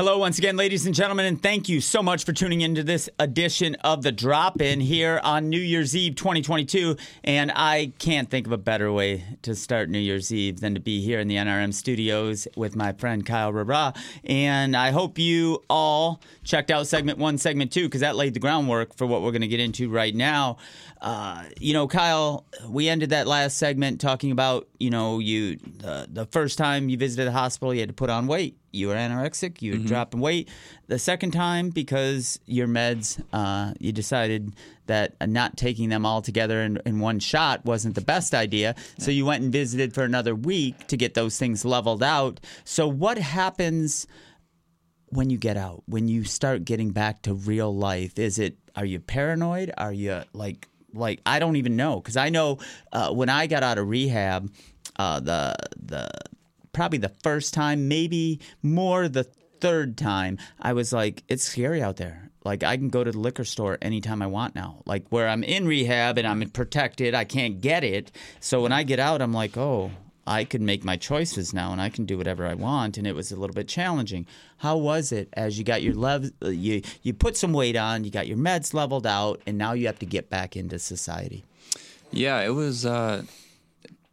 Hello, once again, ladies and gentlemen, and thank you so much for tuning into this edition of the Drop In here on New Year's Eve 2022. And I can't think of a better way to start New Year's Eve than to be here in the NRM studios with my friend Kyle Reurat. And I hope you all checked out segment one, segment two, because that laid the groundwork for what we're going to get into right now. Uh, you know, Kyle, we ended that last segment talking about, you know, you the, the first time you visited the hospital, you had to put on weight you were anorexic, you were mm-hmm. dropping weight. The second time, because your meds, uh, you decided that not taking them all together in, in one shot wasn't the best idea. So you went and visited for another week to get those things leveled out. So, what happens when you get out, when you start getting back to real life? Is it, are you paranoid? Are you like, like I don't even know because I know uh, when I got out of rehab, uh, the the probably the first time, maybe more the third time, I was like, it's scary out there. Like I can go to the liquor store anytime I want now. Like where I'm in rehab and I'm protected, I can't get it. So when I get out, I'm like, oh, I can make my choices now and I can do whatever I want. And it was a little bit challenging. How was it as you got your lev- you you put some weight on, you got your meds leveled out, and now you have to get back into society? Yeah, it was. Uh,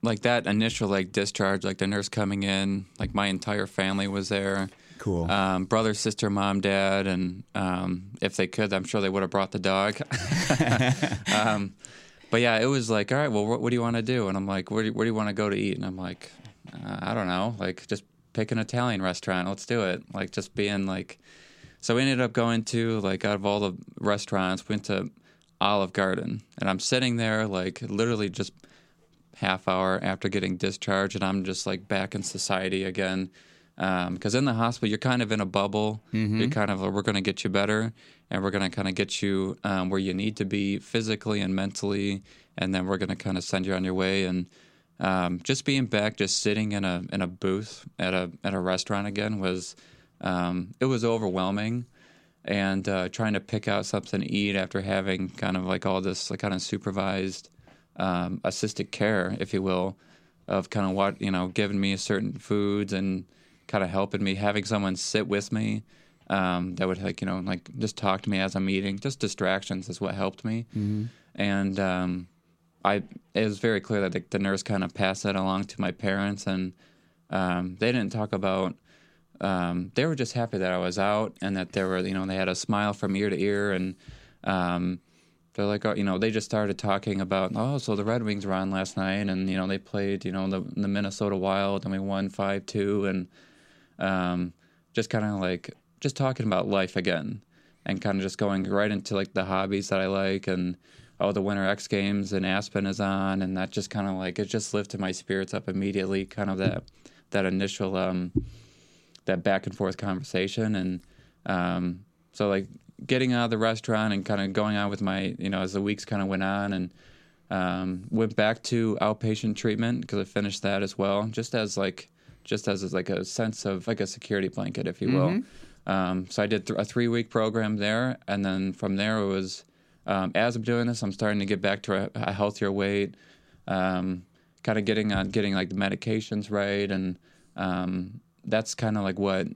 like that initial like discharge, like the nurse coming in, like my entire family was there. Cool. Um, brother, sister, mom, dad, and um, if they could, I'm sure they would have brought the dog. um, but yeah, it was like, all right, well, what, what do you want to do? And I'm like, where do, where do you want to go to eat? And I'm like, uh, I don't know, like just pick an Italian restaurant. Let's do it. Like just being like, so we ended up going to like out of all the restaurants, went to Olive Garden, and I'm sitting there like literally just half hour after getting discharged, and I'm just like back in society again. Because um, in the hospital, you're kind of in a bubble. Mm-hmm. You're kind of, we're going to get you better, and we're going to kind of get you um, where you need to be physically and mentally, and then we're going to kind of send you on your way. And um, just being back, just sitting in a in a booth at a at a restaurant again was um, it was overwhelming and uh, trying to pick out something to eat after having kind of like all this like kind of supervised um, assisted care, if you will, of kind of what you know, giving me certain foods and kind of helping me, having someone sit with me um, that would like you know like just talk to me as I'm eating. Just distractions is what helped me, mm-hmm. and um, I it was very clear that the, the, nurse kind of passed that along to my parents, and um, they didn't talk about. Um, they were just happy that I was out and that they were, you know, they had a smile from ear to ear, and um, they're like, oh, you know, they just started talking about, oh, so the Red Wings were on last night, and you know, they played, you know, the, the Minnesota Wild, and we won five two, and um, just kind of like just talking about life again, and kind of just going right into like the hobbies that I like, and oh, the Winter X Games and Aspen is on, and that just kind of like it just lifted my spirits up immediately, kind of that that initial um, that back and forth conversation, and um, so like getting out of the restaurant and kind of going on with my, you know, as the weeks kind of went on and um, went back to outpatient treatment because I finished that as well, just as like, just as, as like a sense of like a security blanket, if you will. Mm-hmm. Um, so I did th- a three week program there, and then from there it was um, as I'm doing this, I'm starting to get back to a, a healthier weight, um, kind of getting on getting like the medications right, and um, that's kind of like what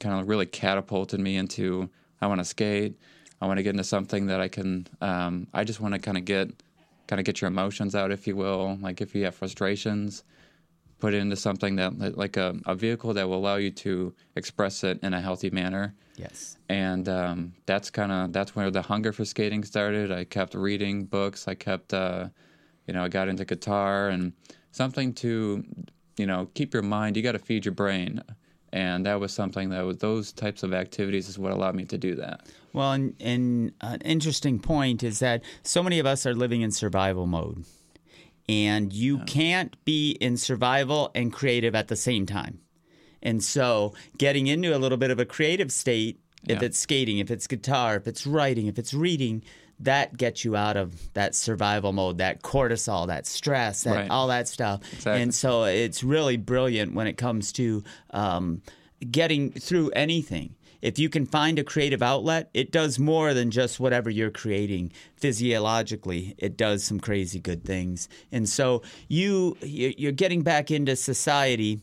kind of really catapulted me into I want to skate. I want to get into something that I can. Um, I just want to kind of get, kind of get your emotions out, if you will. Like if you have frustrations, put it into something that, like a, a vehicle that will allow you to express it in a healthy manner. Yes. And um, that's kind of that's where the hunger for skating started. I kept reading books. I kept, uh, you know, I got into guitar and something to, you know, keep your mind. You got to feed your brain and that was something that was those types of activities is what allowed me to do that. Well, and, and an interesting point is that so many of us are living in survival mode, and you yeah. can't be in survival and creative at the same time. And so, getting into a little bit of a creative state, if yeah. it's skating, if it's guitar, if it's writing, if it's reading, that gets you out of that survival mode, that cortisol, that stress, that right. all that stuff. Exactly. And so it's really brilliant when it comes to um, getting through anything. If you can find a creative outlet, it does more than just whatever you're creating physiologically. It does some crazy good things. And so you you're getting back into society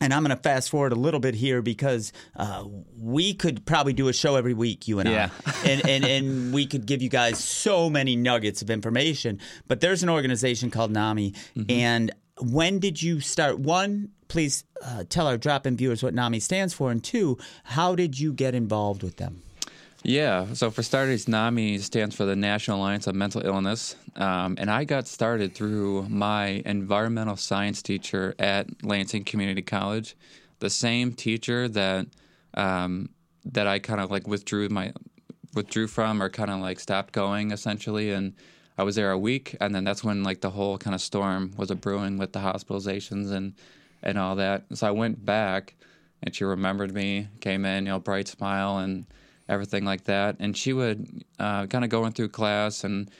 and I'm going to fast forward a little bit here because uh, we could probably do a show every week, you and Yeah. I, and, and and we could give you guys so many nuggets of information. But there's an organization called NAMI, Mm-hmm. and when did you start? One, please uh, tell our drop-in viewers what NAMI stands for, and two, how did you get involved with them? Yeah. So for starters, NAMI stands for the National Alliance of Mental Illness, um, and I got started through my environmental science teacher at Lansing Community College, the same teacher that um, that I kind of like withdrew my withdrew from or kind of like stopped going essentially, and I was there a week, and then that's when like the whole kind of storm was a brewing with the hospitalizations and and all that. So I went back, and she remembered me, came in, you know, bright smile and everything like that. And she would uh, kind of going through class, and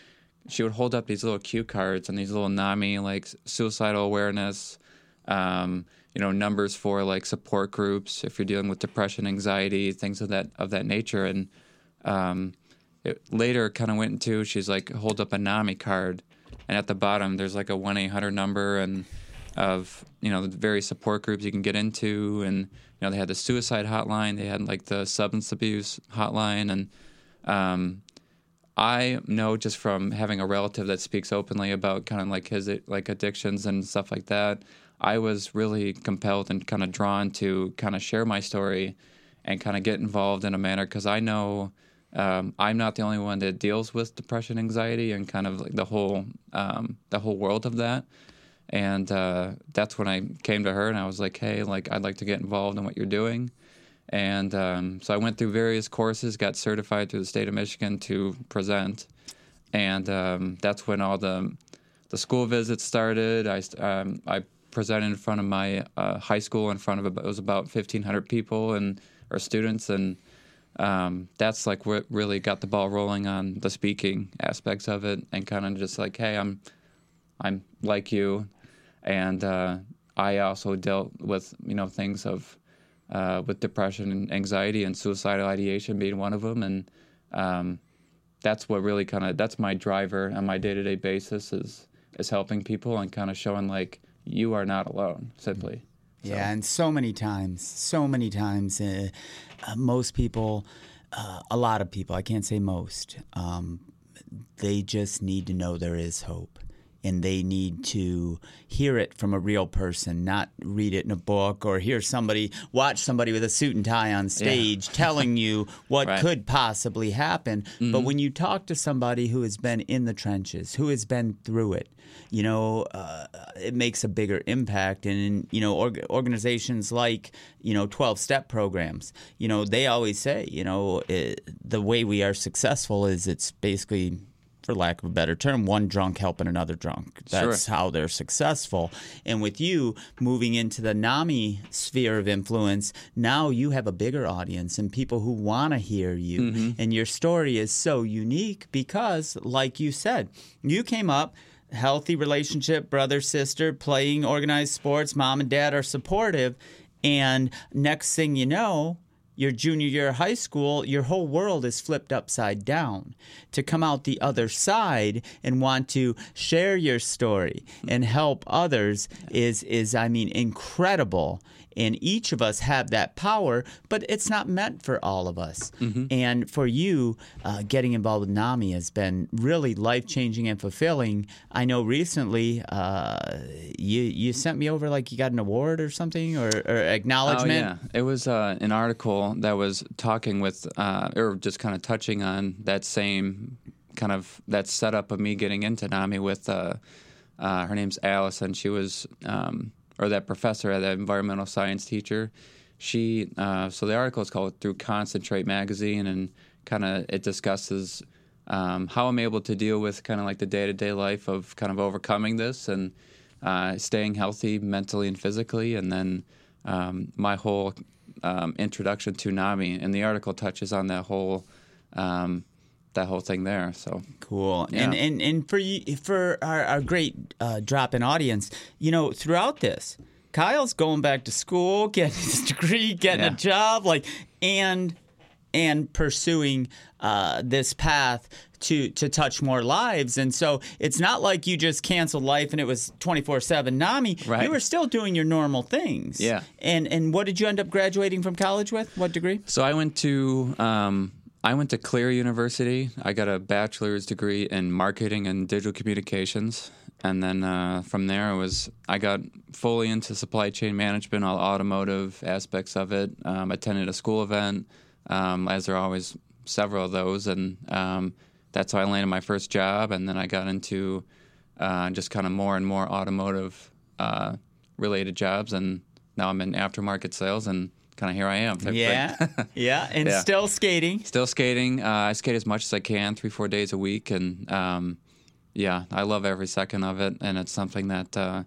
she would hold up these little cue cards and these little NAMI like suicidal awareness, um, you know, numbers for like support groups if you're dealing with depression, anxiety, things of that of that nature. And um, it later kind of went into she's like hold up a NAMI card, and at the bottom there's like a one eight hundred number and of you know the various support groups you can get into, and you know they had the suicide hotline, they had like the substance abuse hotline, and um, I know just from having a relative that speaks openly about kind of like his like addictions and stuff like that. I was really compelled and kind of drawn to kind of share my story and kind of get involved in a manner because I know um, I'm not the only one that deals with depression, anxiety, and kind of like the whole um, the whole world of that. And uh, that's when I came to her and I was like, hey, like I'd like to get involved in what you're doing. And um, so I went through various courses, got certified through the state of Michigan to present, and um, that's when all the the school visits started. I um, I presented in front of my uh, high school, in front of about, it was about fifteen hundred people and or students, and um, that's like what really got the ball rolling on the speaking aspects of it, and kind of just like, hey, I'm I'm like you, and uh, I also dealt with you know things of uh, with depression and anxiety and suicidal ideation being one of them, and um, that's what really kind of that's my driver on my day to day basis is is helping people and kind of showing like you are not alone simply. Yeah, and so many times, so many times, uh, uh, most people, uh, a lot of people, I can't say most, um, they just need to know there is hope. And they need to hear it from a real person, not read it in a book or hear somebody, watch somebody with a suit and tie on stage telling you what Right. could possibly happen. But when you talk to somebody who has been in the trenches, who has been through it, you know, uh, it makes a bigger impact. And, you know, org- organizations like, you know, 12 step programs, you know, they always say, you know, it, the way we are successful is it's basically, for lack of a better term, one drunk helping another drunk. That's how they're successful. And with you moving into the NAMI sphere of influence, now you have a bigger audience and people who want to hear you. Mm-hmm. And your story is so unique because, like you said, you came up healthy relationship, brother, sister, playing organized sports, mom and dad are supportive. And next thing you know, your junior year of high school, your whole world is flipped upside down. To come out the other side and want to share your story and help others is is I mean incredible. And each of us have that power, but it's not meant for all of us. And for you, uh, getting involved with NAMI has been really life changing and fulfilling. I know recently uh, you you sent me over like you got an award or something or, or Oh acknowledgement. yeah, it was uh, an article that was talking with, uh, or just kind of touching on that same kind of that setup of me getting into NAMI with. Uh, uh, her name's Allison. she was, um, or that professor, that environmental science teacher. She, uh, so the article is called "Through Concentrate" magazine, and kind of it discusses um, how I'm able to deal with kind of like the day to day life of kind of overcoming this and uh, staying healthy mentally and physically, and then um, my whole um, introduction to NAMI. And the article touches on that whole um, that whole thing there. So Cool. Yeah. And, and and for you, for our, our great uh, drop in audience, you know, throughout this, Kyle's going back to school, getting his degree, getting a job, like, and and pursuing uh, this path to to touch more lives. And so it's not like you just canceled life and it was twenty four seven NAMI. Right. You were still doing your normal things. Yeah. And and what did you end up graduating from college with? What degree? So I went to um, I went to Cleary University. I got a bachelor's degree in marketing and digital communications, and then uh, from there I was I got fully into supply chain management, all automotive aspects of it. Um, attended a school event, um, as there are always several of those, and um, that's how I landed my first job. And then I got into uh, just kind of more and more automotive uh, related jobs, and now I'm in aftermarket sales and kind of here I am. Yeah. yeah. And Yeah. still skating. Still skating. Uh, I skate as much as I can, three, four days a week, and um, yeah, I love every second of it, and it's something that uh,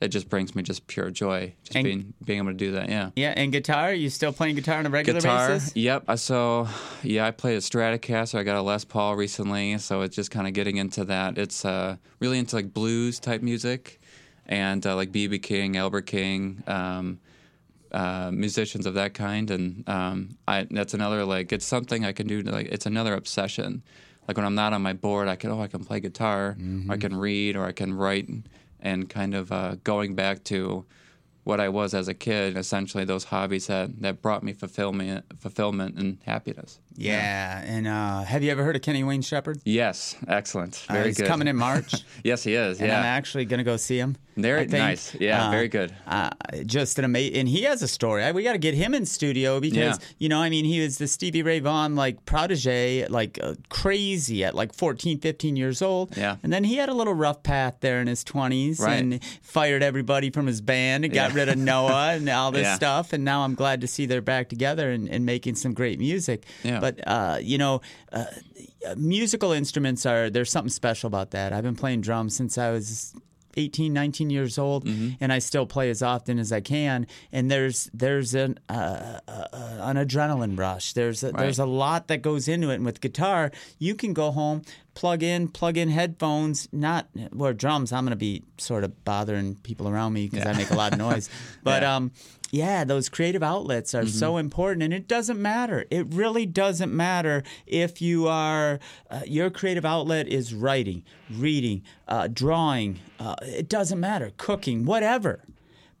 it just brings me just pure joy, just And- being being able to do that. Yeah. Yeah. And guitar? You still playing guitar on a regular Guitar, basis? yep. So, yeah, I played a Stratocaster. I got a Les Paul recently, so it's just kind of getting into that. It's uh, really into like blues type music, and uh, like BB King, Albert King, um, uh, musicians of that kind, and um, I that's another like it's something I can do. Like it's another obsession. Like when I'm not on my board, I can oh I can play guitar, or I can read, or I can write, and kind of uh, going back to what I was as a kid, essentially those hobbies that, that brought me fulfillment, fulfillment and happiness. Yeah. And uh, have you ever heard of Kenny Wayne Shepherd? Yes, excellent, Uh, very he's good. coming in March. yes, he is. and yeah, I'm actually going to go see him. Very nice. Yeah, very good. Uh, just an amazing, and he has a story. I- We got to get him in studio because Yeah. you know, I mean, he was the Stevie Ray Vaughan like protege, like uh, crazy at like 14, 15 years old. Yeah. and then he had a little rough path there in his twenties, Right. and fired everybody from his band and got Yeah. rid of Noah and all this Yeah. stuff. And now I'm glad to see they're back together and, and making some great music. Yeah. But uh, you know. Uh, musical instruments are there's something special about that. I've been playing drums since I was 18, 19 years old, and I still play as often as I can. And there's there's an uh, uh, an adrenaline rush. There's a, there's a lot that goes into it. And with guitar, you can go home, plug in, plug in headphones. Not well, drums. I'm gonna be sort of bothering people around me because I make a lot of noise. But Yeah. um, yeah, those creative outlets are so important, and it doesn't matter. It really doesn't matter if you are uh, your creative outlet is writing, reading, uh, drawing. Uh, it doesn't matter, cooking, whatever.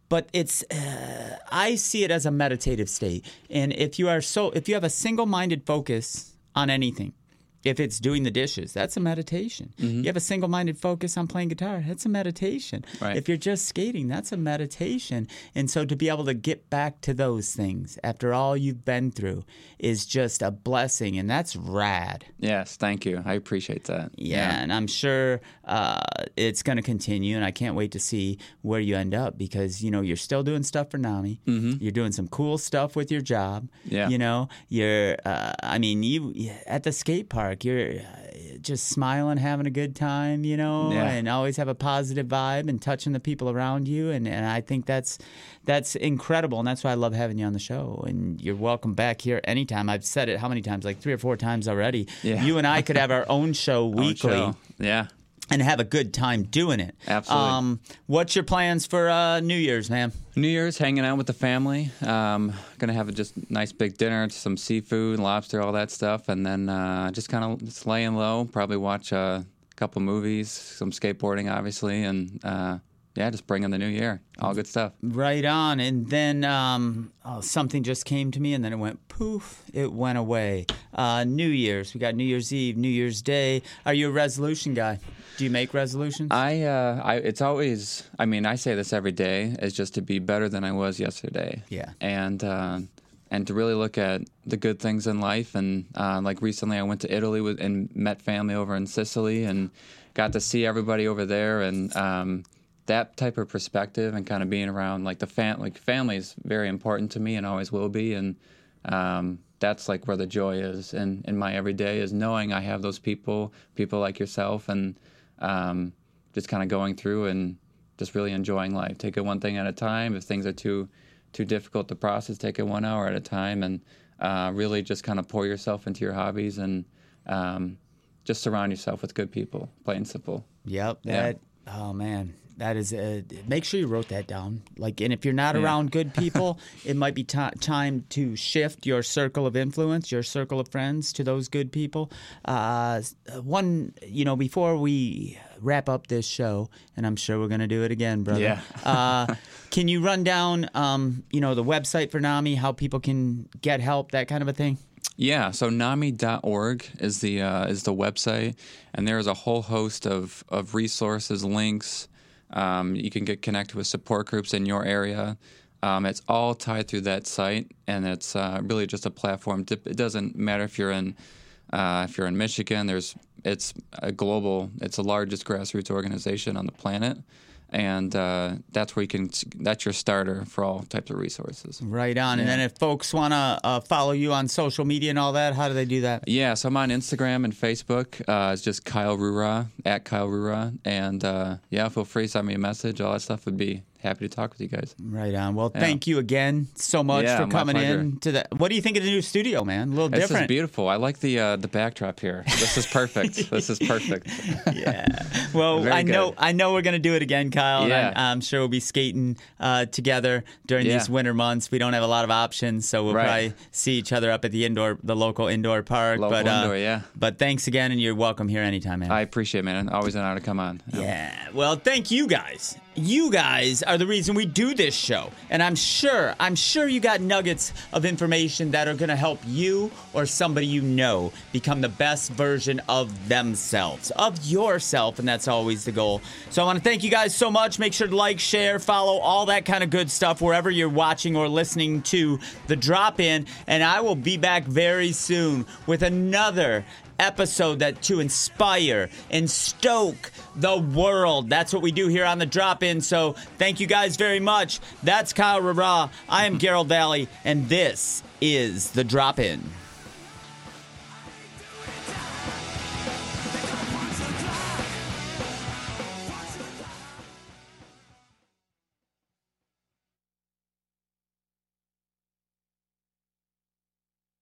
But it's uh, I see it as a meditative state, and if you are so if you have a single-minded focus on anything. If it's doing the dishes, that's a meditation. You have a single minded focus on playing guitar, that's a meditation. Right. If you're just skating, that's a meditation. And so to be able to get back to those things after all you've been through is just a blessing, and that's rad. yes, thank you. I appreciate that. Yeah, and I'm sure uh, it's going to continue, and I can't wait to see where you end up because you know you're still doing stuff for Nami. Mm-hmm. You're doing some cool stuff with your job. Yeah. you know, you're. Uh, I mean, you at the skate park, you're uh, just smiling, having a good time. You know, Yeah. and always have a positive vibe and touching the people around you, and, and I think that's that's incredible, and that's why I love having you on the show. And you're welcome back here anytime. I've said it how many times? Like three or four times already. Yeah. You and I could have our own show Own weekly show. Yeah. And have a good time doing it. Absolutely. Um, what's your plans for uh, New Year's, man? New Year's, hanging out with the family. Um, gonna have a just nice big dinner, some seafood, lobster, all that stuff, and then uh, just kind of just laying low. Probably watch a couple movies, some skateboarding, obviously, and uh, yeah, just bring in the new year. All good stuff. Right on. And then um, oh, something just came to me, and then it went poof. It went away. Uh, New Year's. We got New Year's Eve, New Year's Day. Are you a resolution guy? Do you make resolutions? I, uh, I, it's always. I mean, I say this every day. Is just to be better than I was yesterday. Yeah. And uh, and to really look at the good things in life. And uh, like recently, I went to Italy with, and met family over in Sicily, and got to see everybody over there. And um, that type of perspective and kind of being around like the fam like family is very important to me and always will be. And um, that's like where the joy is in, in my everyday is knowing I have those people, people like yourself, and um, just kind of going through and just really enjoying life. Take it one thing at a time. If things are too too difficult to process, take it one hour at a time, and uh, really just kind of pour yourself into your hobbies and um, just surround yourself with good people. Plain and simple. Yep. Yeah. That. Oh man. That is, uh, make sure you wrote that down. Like, and if you're not around good people, it might be ti time to shift your circle of influence, your circle of friends, to those good people. Uh, one, you know, before we wrap up this show, and I'm sure we're going to do it again, brother. Yeah. uh, can you run down, um, you know, the website for NAMI, how people can get help, that kind of a thing? Yeah, so NAMI.org is the uh, is the website, and there is a whole host of of resources, links. Um, you can get connected with support groups in your area. Um, it's all tied through that site, and it's uh, really just a platform. It doesn't matter if you're in uh, if you're in Michigan. There's it's a global. It's the largest grassroots organization on the planet and uh, that's where you can that's your starter for all types of resources. Right on. Yeah. and then if folks want to uh, follow you on social media and all that how do they do that? Yeah so i'm on instagram and facebook uh, it's just Kyle Reurat at Kyle Reurat. And uh, yeah feel free to send me a message. All that stuff would be happy to talk with you guys. Right on. Well, yeah. thank you again so much yeah, for coming in to the. What do you think of the new studio, man? A little this different. This is beautiful. I like the uh, the backdrop here. This is perfect. this is perfect. yeah. Well, Very I know. I know we're gonna do it again, Kyle. Yeah. I'm, I'm, sure we'll be skating uh, together during yeah. these winter months. We don't have a lot of options, so we'll right. probably see each other up at the indoor, the local indoor park. Local but, uh, indoor, yeah. But thanks again, and you're welcome here anytime, man. I appreciate it, man. Always an honor to come on. Yeah. Well, thank you guys you guys are the reason we do this show. And I'm sure, I'm sure you got nuggets of information that are going to help you or somebody you know become the best version of themselves, of yourself. And that's always the goal. So I want to thank you guys so much. Make sure to like, share, follow, all that kind of good stuff wherever you're watching or listening to the drop in. And I will be back very soon with another episode that to inspire and stoke the world. That's what we do here on the drop in. So thank you guys very much. That's Kyle Reurat. I am Gerald Valley, and this is the drop in.